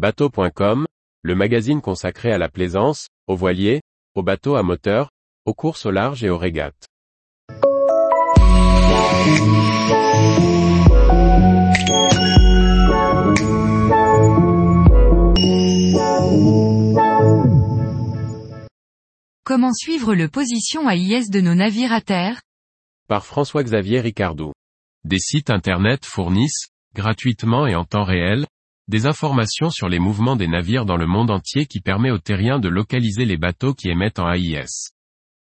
Bateau.com, le magazine consacré à la plaisance, aux voiliers, aux bateaux à moteur, aux courses au large et aux régates. Comment suivre le position AIS de nos navires à terre? Par François-Xavier Ricardou. Des sites internet fournissent, gratuitement et en temps réel, des informations sur les mouvements des navires dans le monde entier qui permet aux terriens de localiser les bateaux qui émettent en AIS.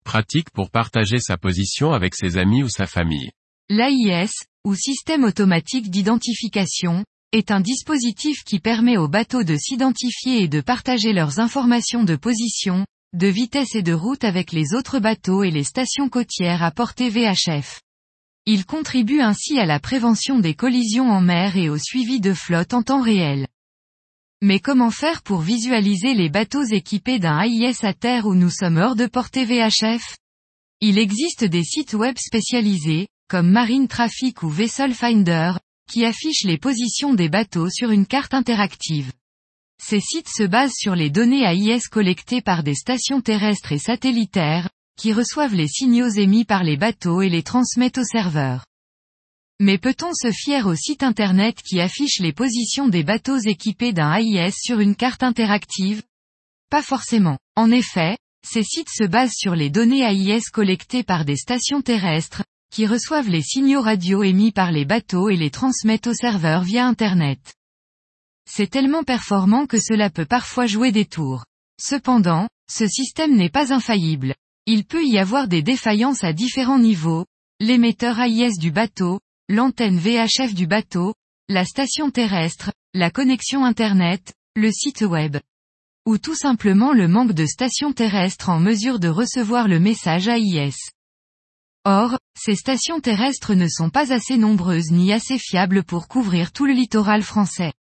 Pratique pour partager sa position avec ses amis ou sa famille. L'AIS, ou système automatique d'identification, est un dispositif qui permet aux bateaux de s'identifier et de partager leurs informations de position, de vitesse et de route avec les autres bateaux et les stations côtières à portée VHF. Il contribue ainsi à la prévention des collisions en mer et au suivi de flotte en temps réel. Mais comment faire pour visualiser les bateaux équipés d'un AIS à terre où nous sommes hors de portée VHF Il existe des sites web spécialisés, comme Marine Traffic ou Vessel Finder, qui affichent les positions des bateaux sur une carte interactive. Ces sites se basent sur les données AIS collectées par des stations terrestres et satellitaires, qui reçoivent les signaux émis par les bateaux et les transmettent au serveur. Mais peut-on se fier au site internet qui affiche les positions des bateaux équipés d'un AIS sur une carte interactive? Pas forcément. En effet, ces sites se basent sur les données AIS collectées par des stations terrestres, qui reçoivent les signaux radio émis par les bateaux et les transmettent au serveur via Internet. C'est tellement performant que cela peut parfois jouer des tours. Cependant, ce système n'est pas infaillible. Il peut y avoir des défaillances à différents niveaux, l'émetteur AIS du bateau, l'antenne VHF du bateau, la station terrestre, la connexion Internet, le site web. Ou tout simplement le manque de stations terrestres en mesure de recevoir le message AIS. Or, ces stations terrestres ne sont pas assez nombreuses ni assez fiables pour couvrir tout le littoral français.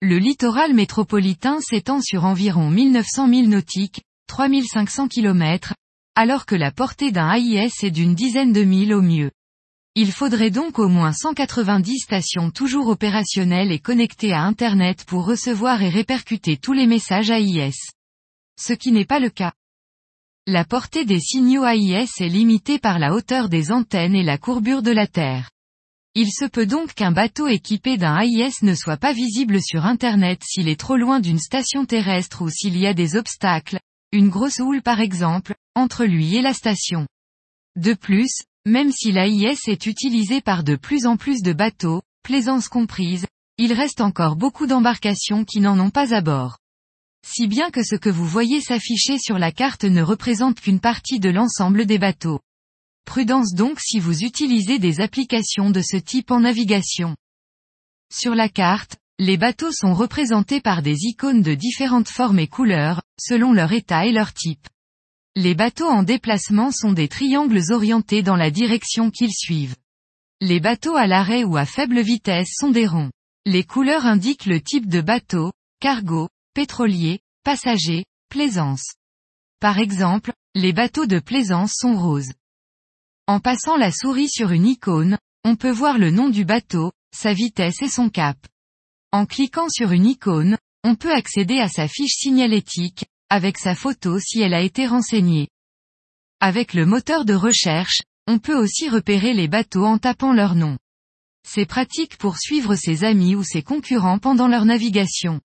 Le littoral métropolitain s'étend sur environ 1900 milles nautiques, 3500 km, alors que la portée d'un AIS est d'une dizaine de milles au mieux. Il faudrait donc au moins 190 stations toujours opérationnelles et connectées à Internet pour recevoir et répercuter tous les messages AIS. Ce qui n'est pas le cas. La portée des signaux AIS est limitée par la hauteur des antennes et la courbure de la Terre. Il se peut donc qu'un bateau équipé d'un AIS ne soit pas visible sur Internet s'il est trop loin d'une station terrestre ou s'il y a des obstacles, une grosse houle par exemple, entre lui et la station. De plus, même si l'AIS est utilisé par de plus en plus de bateaux, plaisance comprise, il reste encore beaucoup d'embarcations qui n'en ont pas à bord. Si bien que ce que vous voyez s'afficher sur la carte ne représente qu'une partie de l'ensemble des bateaux. Prudence donc si vous utilisez des applications de ce type en navigation. Sur la carte, les bateaux sont représentés par des icônes de différentes formes et couleurs, selon leur état et leur type. Les bateaux en déplacement sont des triangles orientés dans la direction qu'ils suivent. Les bateaux à l'arrêt ou à faible vitesse sont des ronds. Les couleurs indiquent le type de bateau, cargo, pétrolier, passager, plaisance. Par exemple, les bateaux de plaisance sont roses. En passant la souris sur une icône, on peut voir le nom du bateau, sa vitesse et son cap. En cliquant sur une icône, on peut accéder à sa fiche signalétique, avec sa photo si elle a été renseignée. Avec le moteur de recherche, on peut aussi repérer les bateaux en tapant leur nom. C'est pratique pour suivre ses amis ou ses concurrents pendant leur navigation.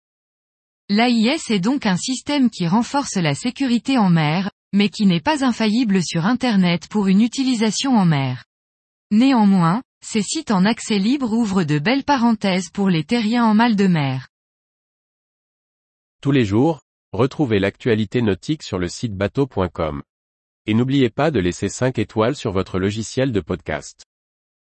L'AIS est donc un système qui renforce la sécurité en mer, mais qui n'est pas infaillible sur Internet pour une utilisation en mer. Néanmoins, ces sites en accès libre ouvrent de belles parenthèses pour les terriens en mal de mer. Tous les jours, retrouvez l'actualité nautique sur le site bateau.com. Et n'oubliez pas de laisser 5 étoiles sur votre logiciel de podcast.